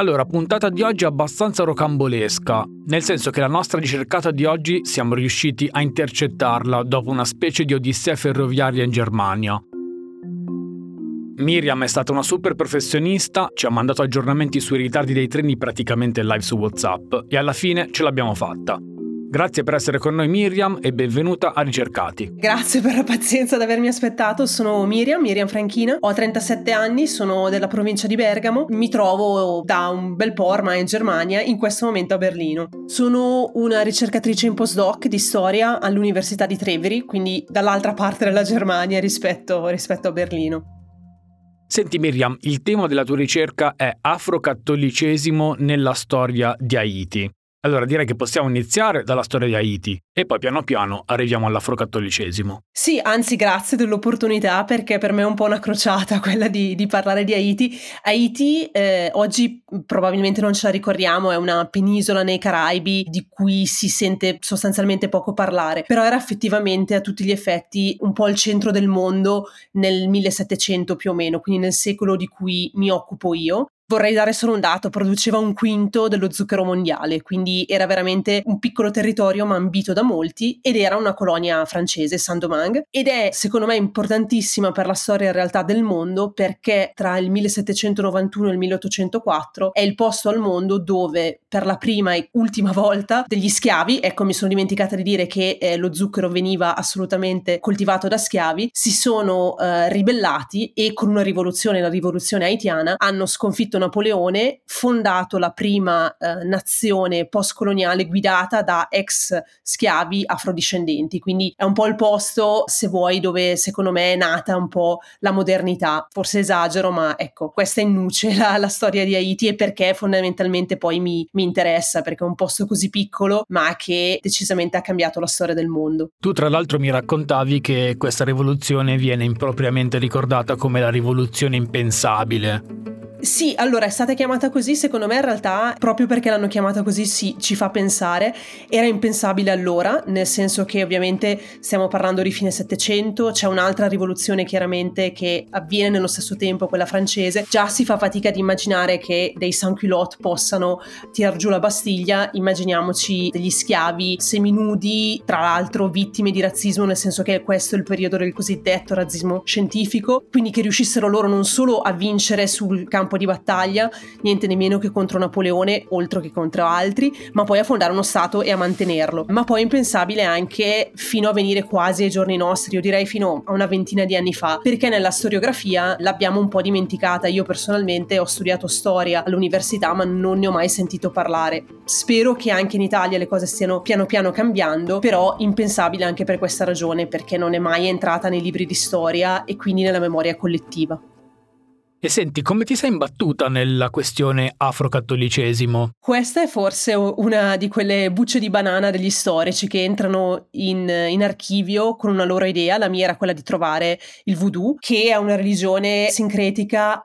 Allora, puntata di oggi è abbastanza rocambolesca, nel senso che la nostra ricercata di oggi siamo riusciti a intercettarla dopo una specie di odissea ferroviaria in Germania. Miriam è stata una super professionista, ci ha mandato aggiornamenti sui ritardi dei treni praticamente live su WhatsApp e alla fine ce l'abbiamo fatta. Grazie per essere con noi Miriam e benvenuta a Ricercati. Grazie per la pazienza di avermi aspettato, sono Miriam, Miriam Franchina, ho 37 anni, sono della provincia di Bergamo, mi trovo da un bel po' ormai in Germania, in questo momento a Berlino. Sono una ricercatrice in postdoc di storia all'Università di Treveri, quindi dall'altra parte della Germania rispetto, rispetto a Berlino. Senti Miriam, il tema della tua ricerca è afrocattolicesimo nella storia di Haiti. Allora direi che possiamo iniziare dalla storia di Haiti e poi piano piano arriviamo all'afrocattolicesimo. Sì, anzi grazie dell'opportunità perché per me è un po' una crociata quella di, di parlare di Haiti. Haiti eh, oggi probabilmente non ce la ricordiamo, è una penisola nei Caraibi di cui si sente sostanzialmente poco parlare, però era effettivamente a tutti gli effetti un po' il centro del mondo nel 1700 più o meno, quindi nel secolo di cui mi occupo io vorrei dare solo un dato, produceva un quinto dello zucchero mondiale, quindi era veramente un piccolo territorio ma ambito da molti ed era una colonia francese, Saint-Domingue, ed è secondo me importantissima per la storia in realtà del mondo perché tra il 1791 e il 1804 è il posto al mondo dove per la prima e ultima volta degli schiavi, ecco mi sono dimenticata di dire che eh, lo zucchero veniva assolutamente coltivato da schiavi, si sono eh, ribellati e con una rivoluzione, la rivoluzione haitiana, hanno sconfitto Napoleone, fondato la prima eh, nazione postcoloniale guidata da ex schiavi afrodiscendenti. Quindi è un po' il posto, se vuoi, dove secondo me è nata un po' la modernità. Forse esagero, ma ecco, questa è in nuce la, la storia di Haiti e perché fondamentalmente poi mi, mi interessa, perché è un posto così piccolo, ma che decisamente ha cambiato la storia del mondo. Tu tra l'altro mi raccontavi che questa rivoluzione viene impropriamente ricordata come la rivoluzione impensabile. Sì, allora è stata chiamata così, secondo me in realtà proprio perché l'hanno chiamata così sì, ci fa pensare, era impensabile allora, nel senso che ovviamente stiamo parlando di fine Settecento, c'è un'altra rivoluzione chiaramente che avviene nello stesso tempo, quella francese, già si fa fatica ad immaginare che dei sans-culottes possano tirar giù la Bastiglia, immaginiamoci degli schiavi seminudi, tra l'altro vittime di razzismo, nel senso che questo è il periodo del cosiddetto razzismo scientifico, quindi che riuscissero loro non solo a vincere sul campo campo di battaglia, niente nemmeno che contro Napoleone, oltre che contro altri, ma poi a fondare uno Stato e a mantenerlo. Ma poi impensabile anche fino a venire quasi ai giorni nostri, io direi fino a una ventina di anni fa, perché nella storiografia l'abbiamo un po' dimenticata. Io personalmente ho studiato storia all'università, ma non ne ho mai sentito parlare. Spero che anche in Italia le cose stiano piano piano cambiando, però impensabile anche per questa ragione, perché non è mai entrata nei libri di storia e quindi nella memoria collettiva. E senti, come ti sei imbattuta nella questione afrocattolicesimo? Questa è forse una di quelle bucce di banana degli storici che entrano in, in, archivio con una loro idea. La mia era quella di trovare il voodoo, che è una religione sincretica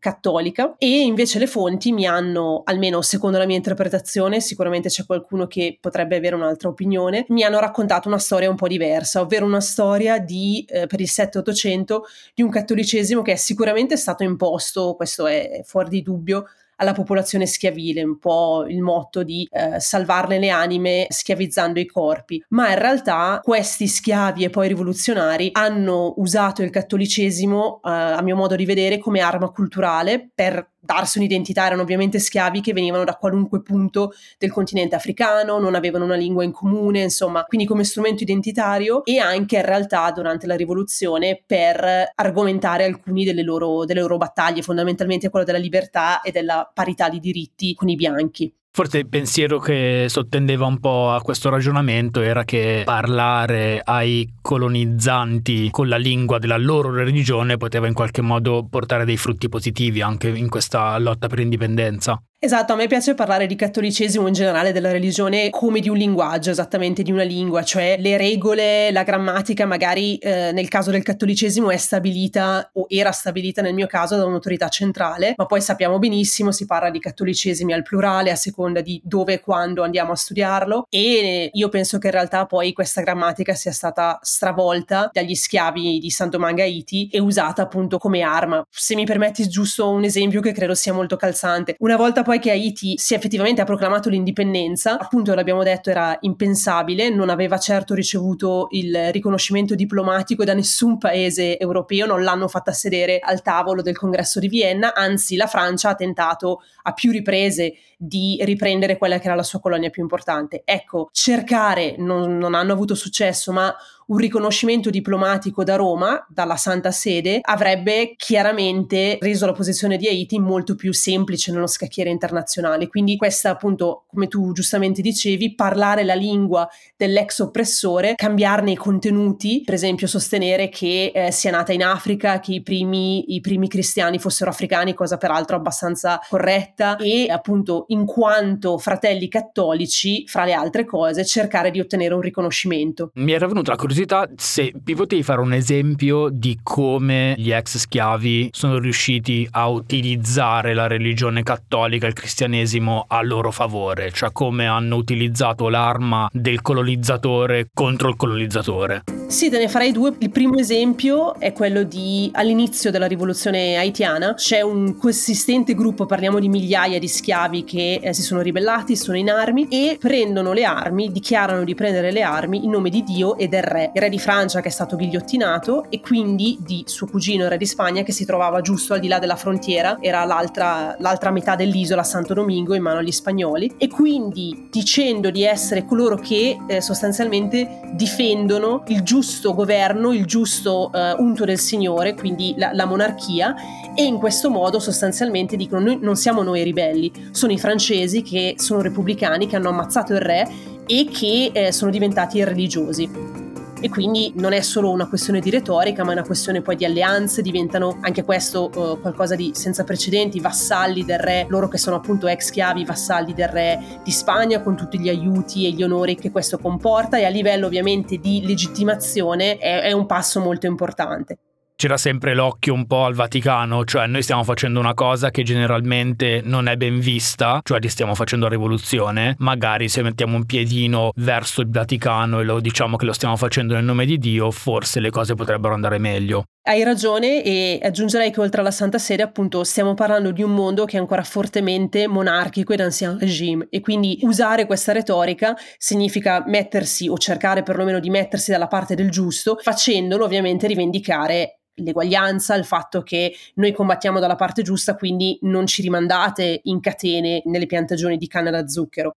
afro-cattolica. E invece le fonti mi hanno, almeno secondo la mia interpretazione, sicuramente c'è qualcuno che potrebbe avere un'altra opinione, mi hanno raccontato una storia un po' diversa, ovvero una storia di, eh, per il 7-800 di un cattolicesimo che è sicuramente stato imposto, questo è fuori di dubbio, alla popolazione schiavile, un po' il motto di eh, salvarne le anime schiavizzando i corpi, ma in realtà questi schiavi e poi rivoluzionari hanno usato il cattolicesimo, eh, a mio modo di vedere, come arma culturale per darsi un'identità, erano ovviamente schiavi che venivano da qualunque punto del continente africano, non avevano una lingua in comune, insomma, quindi come strumento identitario e anche in realtà durante la rivoluzione per argomentare alcuni delle loro, delle loro battaglie, fondamentalmente quello della libertà e della parità di diritti con i bianchi. Forse il pensiero che sottendeva un po' a questo ragionamento era che parlare ai colonizzanti con la lingua della loro religione poteva in qualche modo portare dei frutti positivi anche in questa lotta per indipendenza. Esatto, a me piace parlare di cattolicesimo in generale, della religione, come di un linguaggio, esattamente di una lingua, cioè le regole, la grammatica magari eh, nel caso del cattolicesimo è stabilita o era stabilita nel mio caso da un'autorità centrale, ma poi sappiamo benissimo si parla di cattolicesimi al plurale a seconda di dove e quando andiamo a studiarlo e io penso che in realtà poi questa grammatica sia stata stravolta dagli schiavi di San Domingo Haiti e usata appunto come arma. Se mi permetti giusto un esempio che credo sia molto calzante. Una volta poi che Haiti si effettivamente ha proclamato l'indipendenza, appunto l'abbiamo detto era impensabile, non aveva certo ricevuto il riconoscimento diplomatico da nessun paese europeo, non l'hanno fatta sedere al tavolo del congresso di Vienna, anzi la Francia ha tentato a più riprese di riprendere quella che era la sua colonia più importante. Ecco, cercare, non, non hanno avuto successo, ma un riconoscimento diplomatico da Roma, dalla Santa Sede, avrebbe chiaramente reso la posizione di Haiti molto più semplice nello scacchiere internazionale. Quindi questa appunto, come tu giustamente dicevi, parlare la lingua dell'ex oppressore, cambiarne i contenuti, per esempio sostenere che eh, sia nata in Africa, che i primi, i primi cristiani fossero africani, cosa peraltro abbastanza corretta, e appunto in quanto fratelli cattolici, fra le altre cose, cercare di ottenere un riconoscimento. Mi era venuta la curiosità curiosità se vi potevi fare un esempio di come gli ex schiavi sono riusciti a utilizzare la religione cattolica, il cristianesimo a loro favore, cioè come hanno utilizzato l'arma del colonizzatore contro il colonizzatore. Sì, te ne farei due. Il primo esempio è quello di all'inizio della rivoluzione haitiana c'è un consistente gruppo, parliamo di migliaia di schiavi che eh, si sono ribellati, sono in armi e prendono le armi, dichiarano di prendere le armi in nome di Dio e del re il re di Francia che è stato ghigliottinato e quindi di suo cugino re di Spagna che si trovava giusto al di là della frontiera, era l'altra, l'altra metà dell'isola Santo Domingo in mano agli spagnoli. E quindi dicendo di essere coloro che eh, sostanzialmente difendono il giusto governo, il giusto eh, unto del Signore, quindi la, la monarchia e in questo modo sostanzialmente dicono noi non siamo noi ribelli, sono i francesi che sono repubblicani che hanno ammazzato il re e che eh, sono diventati religiosi e quindi non è solo una questione di retorica ma è una questione poi di alleanze, diventano anche questo uh, qualcosa di senza precedenti, vassalli del re, loro che sono appunto ex schiavi, vassalli del re di Spagna con tutti gli aiuti e gli onori che questo comporta e a livello ovviamente di legittimazione è, è un passo molto importante c'era sempre l'occhio un po' al Vaticano, cioè noi stiamo facendo una cosa che generalmente non è ben vista, cioè stiamo facendo la rivoluzione, magari se mettiamo un piedino verso il Vaticano e lo diciamo che lo stiamo facendo nel nome di Dio, forse le cose potrebbero andare meglio. Hai ragione e aggiungerei che oltre alla Santa Sede appunto stiamo parlando di un mondo che è ancora fortemente monarchico ed ancien regime e quindi usare questa retorica significa mettersi o cercare perlomeno di mettersi dalla parte del giusto, facendolo ovviamente rivendicare l'eguaglianza, il fatto che noi combattiamo dalla parte giusta, quindi non ci rimandate in catene nelle piantagioni di canna da zucchero.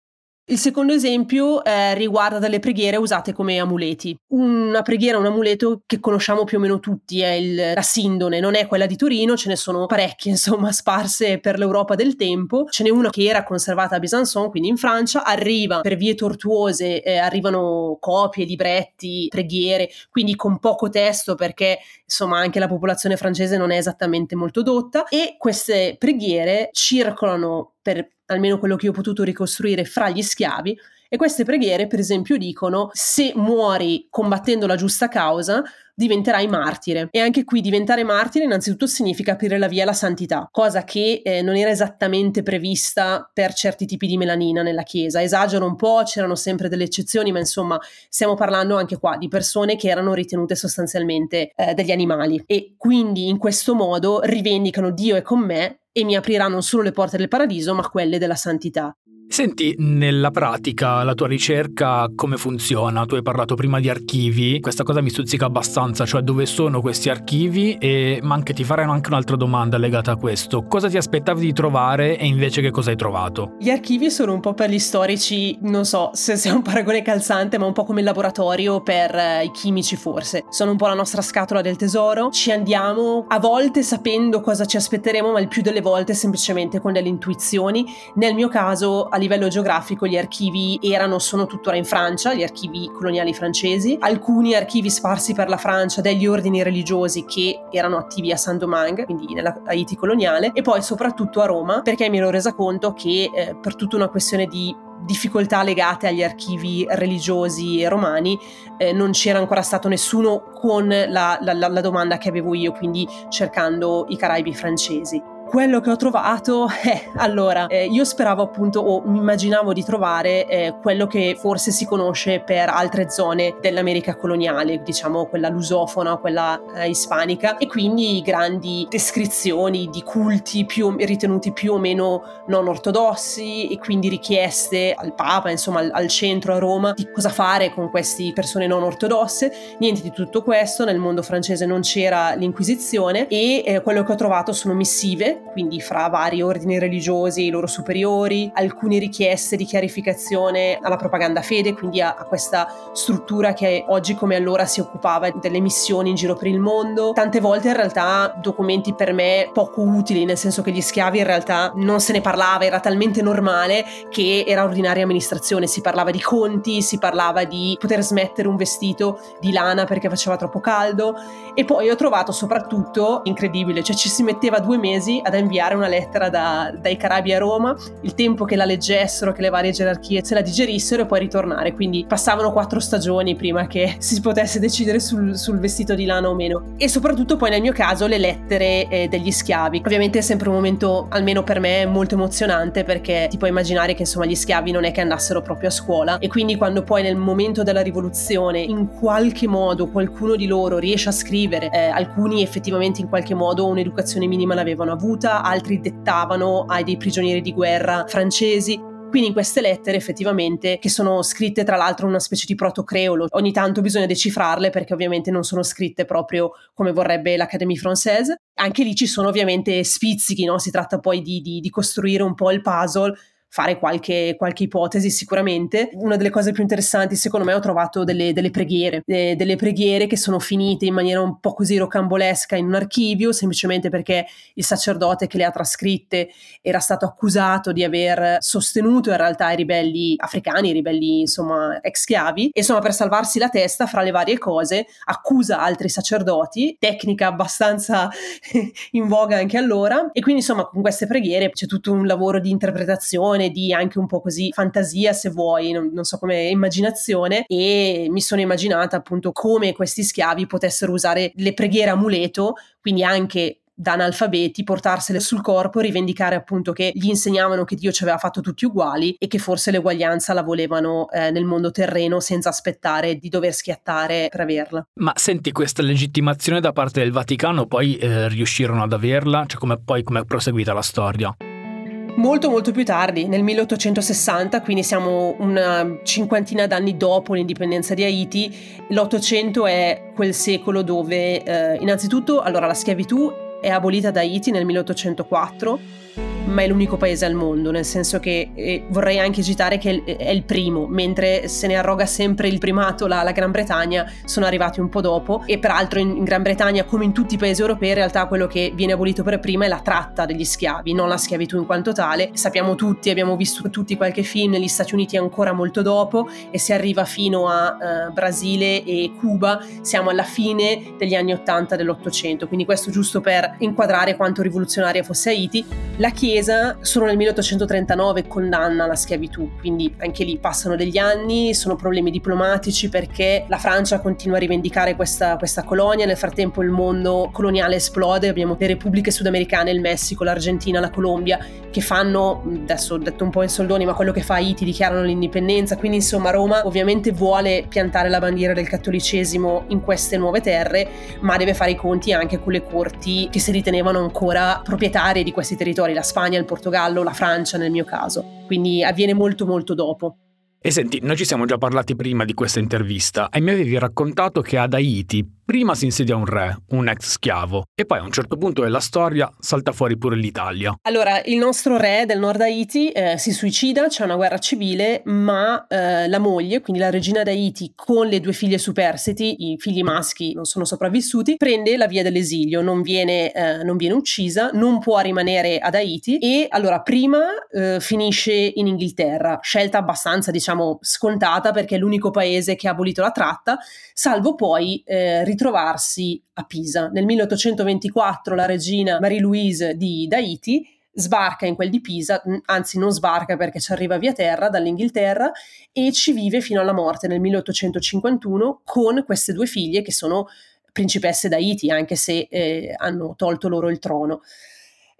Il secondo esempio eh, riguarda delle preghiere usate come amuleti. Una preghiera, un amuleto che conosciamo più o meno tutti, è il, la Sindone, non è quella di Torino, ce ne sono parecchie insomma sparse per l'Europa del tempo. Ce n'è una che era conservata a Besançon, quindi in Francia, arriva per vie tortuose, eh, arrivano copie, libretti, preghiere, quindi con poco testo perché insomma anche la popolazione francese non è esattamente molto dotta e queste preghiere circolano per almeno quello che io ho potuto ricostruire fra gli schiavi, e queste preghiere, per esempio, dicono se muori combattendo la giusta causa, diventerai martire. E anche qui diventare martire innanzitutto significa aprire la via alla santità, cosa che eh, non era esattamente prevista per certi tipi di melanina nella Chiesa. Esagero un po', c'erano sempre delle eccezioni, ma insomma stiamo parlando anche qua di persone che erano ritenute sostanzialmente eh, degli animali e quindi in questo modo rivendicano Dio è con me e mi aprirà non solo le porte del paradiso, ma quelle della santità. Senti, nella pratica la tua ricerca come funziona? Tu hai parlato prima di archivi, questa cosa mi stuzzica abbastanza, cioè dove sono questi archivi e ma anche ti farei anche un'altra domanda legata a questo. Cosa ti aspettavi di trovare e invece che cosa hai trovato? Gli archivi sono un po' per gli storici, non so se sia un paragone calzante, ma un po' come il laboratorio per eh, i chimici forse. Sono un po' la nostra scatola del tesoro, ci andiamo a volte sapendo cosa ci aspetteremo, ma il più delle volte semplicemente con delle intuizioni. Nel mio caso livello geografico gli archivi erano, sono tuttora in Francia, gli archivi coloniali francesi, alcuni archivi sparsi per la Francia degli ordini religiosi che erano attivi a Saint-Domingue, quindi nella Haiti coloniale, e poi soprattutto a Roma, perché mi ero resa conto che eh, per tutta una questione di difficoltà legate agli archivi religiosi romani, eh, non c'era ancora stato nessuno con la, la, la domanda che avevo io, quindi cercando i Caraibi francesi quello che ho trovato è allora eh, io speravo appunto o mi immaginavo di trovare eh, quello che forse si conosce per altre zone dell'America coloniale diciamo quella lusofona quella eh, ispanica e quindi grandi descrizioni di culti più, ritenuti più o meno non ortodossi e quindi richieste al Papa insomma al, al centro a Roma di cosa fare con queste persone non ortodosse. Niente di tutto questo nel mondo francese non c'era l'Inquisizione e eh, quello che ho trovato sono missive quindi fra vari ordini religiosi e i loro superiori, alcune richieste di chiarificazione alla propaganda fede, quindi a, a questa struttura che oggi come allora si occupava delle missioni in giro per il mondo. Tante volte in realtà documenti per me poco utili, nel senso che gli schiavi in realtà non se ne parlava, era talmente normale che era ordinaria amministrazione, si parlava di conti, si parlava di poter smettere un vestito di lana perché faceva troppo caldo e poi ho trovato soprattutto incredibile, cioè ci si metteva due mesi ad inviare una lettera da, dai Carabi a Roma, il tempo che la leggessero, che le varie gerarchie se la digerissero e poi ritornare. Quindi passavano quattro stagioni prima che si potesse decidere sul, sul vestito di lana o meno. E soprattutto poi nel mio caso le lettere eh, degli schiavi. Ovviamente è sempre un momento, almeno per me, molto emozionante perché ti puoi immaginare che insomma gli schiavi non è che andassero proprio a scuola e quindi quando poi nel momento della rivoluzione in qualche modo qualcuno di loro riesce a scrivere, eh, alcuni effettivamente in qualche modo un'educazione minima l'avevano avuta, aiuta, altri dettavano ai dei prigionieri di guerra francesi. Quindi in queste lettere effettivamente, che sono scritte tra l'altro in una specie di protocreolo, ogni tanto bisogna decifrarle perché ovviamente non sono scritte proprio come vorrebbe l'Académie Française. Anche lì ci sono ovviamente spizzichi, no? si tratta poi di, di, di costruire un po' il puzzle fare qualche, qualche, ipotesi sicuramente. Una delle cose più interessanti secondo me ho trovato delle, delle preghiere, de, delle preghiere che sono finite in maniera un po' così rocambolesca in un archivio, semplicemente perché il sacerdote che le ha trascritte era stato accusato di aver sostenuto in realtà i ribelli africani, i ribelli insomma ex schiavi, e insomma per salvarsi la testa fra le varie cose accusa altri sacerdoti, tecnica abbastanza in voga anche allora, e quindi insomma con queste preghiere c'è tutto un lavoro di interpretazione immaginazione, di anche un po' così fantasia se vuoi, non, non so come immaginazione e mi sono immaginata appunto come questi schiavi potessero usare le preghiere amuleto, quindi anche da analfabeti, portarsele sul corpo, rivendicare appunto che gli insegnavano che Dio ci aveva fatto tutti uguali e che forse l'eguaglianza la volevano eh, nel mondo terreno senza aspettare di dover schiattare per averla. Ma senti, questa legittimazione da parte del Vaticano poi eh, riuscirono ad averla? Cioè come poi come è proseguita la storia? Molto molto più tardi, nel 1860, quindi siamo una cinquantina d'anni dopo l'indipendenza di Haiti, l'Ottocento è quel secolo dove eh, innanzitutto allora la schiavitù è abolita da Haiti nel 1804 ma è l'unico paese al mondo, nel senso che eh, vorrei anche citare che è il primo, mentre se ne arroga sempre il primato la, la Gran Bretagna, sono arrivati un po' dopo e peraltro in, in, Gran Bretagna, come in tutti i paesi europei, in realtà quello che viene abolito per prima è la tratta degli schiavi, non la schiavitù in quanto tale. Sappiamo tutti, abbiamo visto tutti qualche film, negli Stati Uniti ancora molto dopo e si arriva fino a uh, Brasile e Cuba, siamo alla fine degli anni 80 dell'Ottocento, quindi questo giusto per inquadrare quanto rivoluzionaria fosse Haiti. La Chiesa Chiesa solo nel 1839 condanna la schiavitù, quindi anche lì passano degli anni, sono problemi diplomatici perché la Francia continua a rivendicare questa, questa colonia, nel frattempo il mondo coloniale esplode, abbiamo le repubbliche sudamericane, il Messico, l'Argentina, la Colombia, che fanno, adesso ho detto un po' in soldoni, ma quello che fa Haiti dichiarano l'indipendenza, quindi insomma Roma ovviamente vuole piantare la bandiera del cattolicesimo in queste nuove terre, ma deve fare i conti anche con le corti che si ritenevano ancora proprietarie di questi territori, la Spagna, il Portogallo, la Francia nel mio caso, quindi avviene molto molto dopo. E senti, noi ci siamo già parlati prima di questa intervista e mi avevi raccontato che ad Haiti prima si insedia un re, un ex schiavo, e poi a un certo punto della storia salta fuori pure l'Italia. Allora, il nostro re del Nord Haiti eh, si suicida, c'è una guerra civile, ma eh, la moglie, quindi la regina d'Haiti, con le due figlie superstiti, i figli maschi non sono sopravvissuti, prende la via dell'esilio, non viene, eh, non viene uccisa, non può rimanere ad Haiti e allora prima eh, finisce in Inghilterra, scelta abbastanza diciamo scontata perché è l'unico paese che ha abolito la tratta, salvo poi eh, ritrovarsi a Pisa. Nel 1824 la regina Marie-Louise di Haiti sbarca in quel di Pisa, anzi non sbarca perché ci arriva via terra dall'Inghilterra e ci vive fino alla morte nel 1851 con queste due figlie che sono principesse d'Haiti, anche se eh, hanno tolto loro il trono.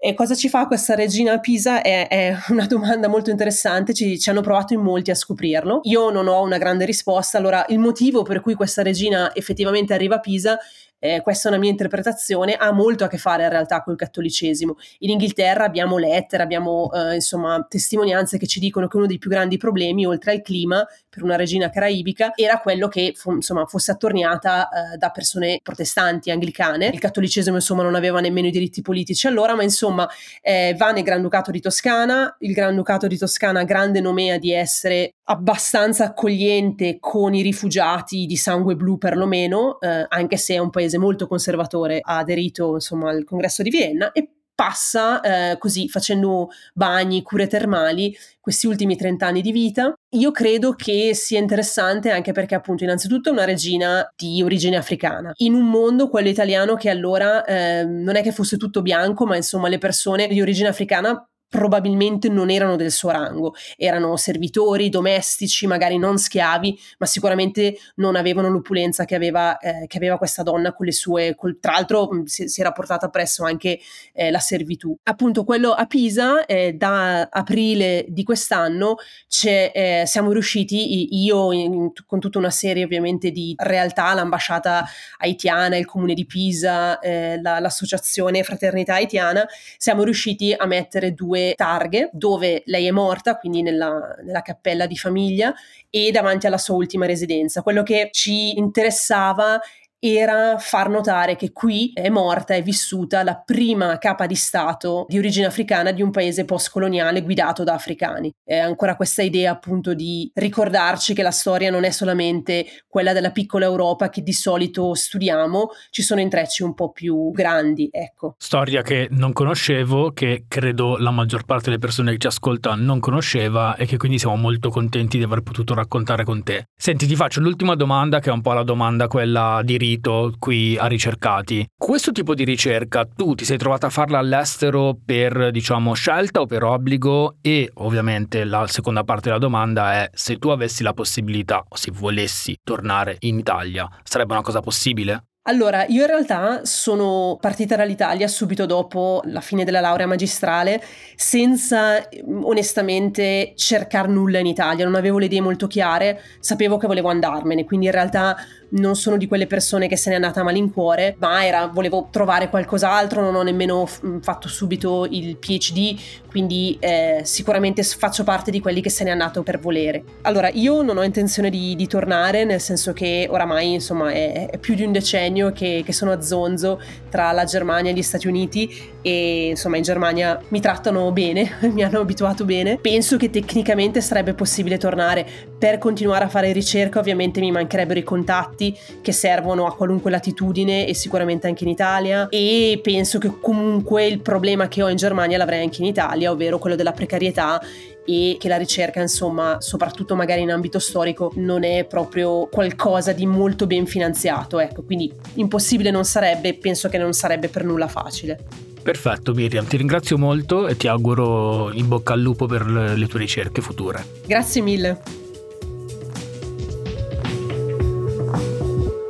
E cosa ci fa questa regina a Pisa? È, è una domanda molto interessante, ci, ci, hanno provato in molti a scoprirlo. Io non ho una grande risposta, allora il motivo per cui questa regina effettivamente arriva a Pisa eh, questa è una mia interpretazione, ha molto a che fare in realtà col cattolicesimo. In Inghilterra abbiamo lettere, abbiamo eh, insomma testimonianze che ci dicono che uno dei più grandi problemi, oltre al clima, per una regina caraibica, era quello che insomma fosse attorniata eh, da persone protestanti, anglicane. Il cattolicesimo insomma non aveva nemmeno i diritti politici allora, ma insomma eh, va nel Granducato di Toscana, il Granducato di Toscana grande nomea di essere abbastanza accogliente con i rifugiati di sangue blu perlomeno, eh, anche se è un paese molto conservatore, ha aderito insomma al congresso di Vienna e passa eh, così facendo bagni, cure termali questi ultimi 30 anni di vita. Io credo che sia interessante anche perché appunto innanzitutto è una regina di origine africana, in un mondo, quello italiano, che allora eh, non è che fosse tutto bianco, ma insomma le persone di origine africana probabilmente non erano del suo rango, erano servitori, domestici, magari non schiavi, ma sicuramente non avevano l'opulenza che aveva, eh, che aveva questa donna con le sue, col, tra l'altro mm, si, si, era portata presso anche eh, la servitù. Appunto quello a Pisa, eh, da aprile di quest'anno eh, siamo riusciti, io in, con tutta una serie ovviamente di realtà, l'ambasciata haitiana, il comune di Pisa, eh, la, l'associazione Fraternità Haitiana, siamo riusciti a mettere due due targhe dove lei è morta, quindi nella, nella cappella di famiglia, e davanti alla sua ultima residenza. Quello che ci interessava era far notare che qui è morta, è vissuta la prima capa di Stato di origine africana di un paese postcoloniale guidato da africani. È ancora questa idea appunto di ricordarci che la storia non è solamente quella della piccola Europa che di solito studiamo, ci sono intrecci un po' più grandi, ecco. Storia che non conoscevo, che credo la maggior parte delle persone che ci ascolta non conosceva e che quindi siamo molto contenti di aver potuto raccontare con te. Senti, ti faccio l'ultima domanda che è un po' la domanda quella di sito qui a ricercati. Questo tipo di ricerca tu ti sei trovata a farla all'estero per, diciamo, scelta o per obbligo? E ovviamente la seconda parte della domanda è se tu avessi la possibilità o se volessi tornare in Italia, sarebbe una cosa possibile? Allora, io in realtà sono partita dall'Italia subito dopo la fine della laurea magistrale, senza onestamente cercare nulla in Italia, non avevo le idee molto chiare, sapevo che volevo andarmene, quindi in realtà non sono di quelle persone che se n'è andata a malincuore, ma era, volevo trovare qualcos'altro, non ho nemmeno f- fatto subito il PhD, quindi eh, sicuramente faccio parte di quelli che se n'è andato per volere. Allora, io non ho intenzione di, di tornare, nel senso che oramai insomma è, è più di un decennio che, che, sono a zonzo tra la Germania e gli Stati Uniti e insomma in Germania mi trattano bene, mi hanno abituato bene. Penso che tecnicamente sarebbe possibile tornare per continuare a fare ricerca, ovviamente mi mancherebbero i contatti prodotti che servono a qualunque latitudine e sicuramente anche in Italia e penso che comunque il problema che ho in Germania l'avrei anche in Italia, ovvero quello della precarietà e che la ricerca, insomma, soprattutto magari in ambito storico, non è proprio qualcosa di molto ben finanziato, ecco, quindi impossibile non sarebbe, penso che non sarebbe per nulla facile. Perfetto Miriam, ti ringrazio molto e ti auguro in bocca al lupo per le tue ricerche future. Grazie mille.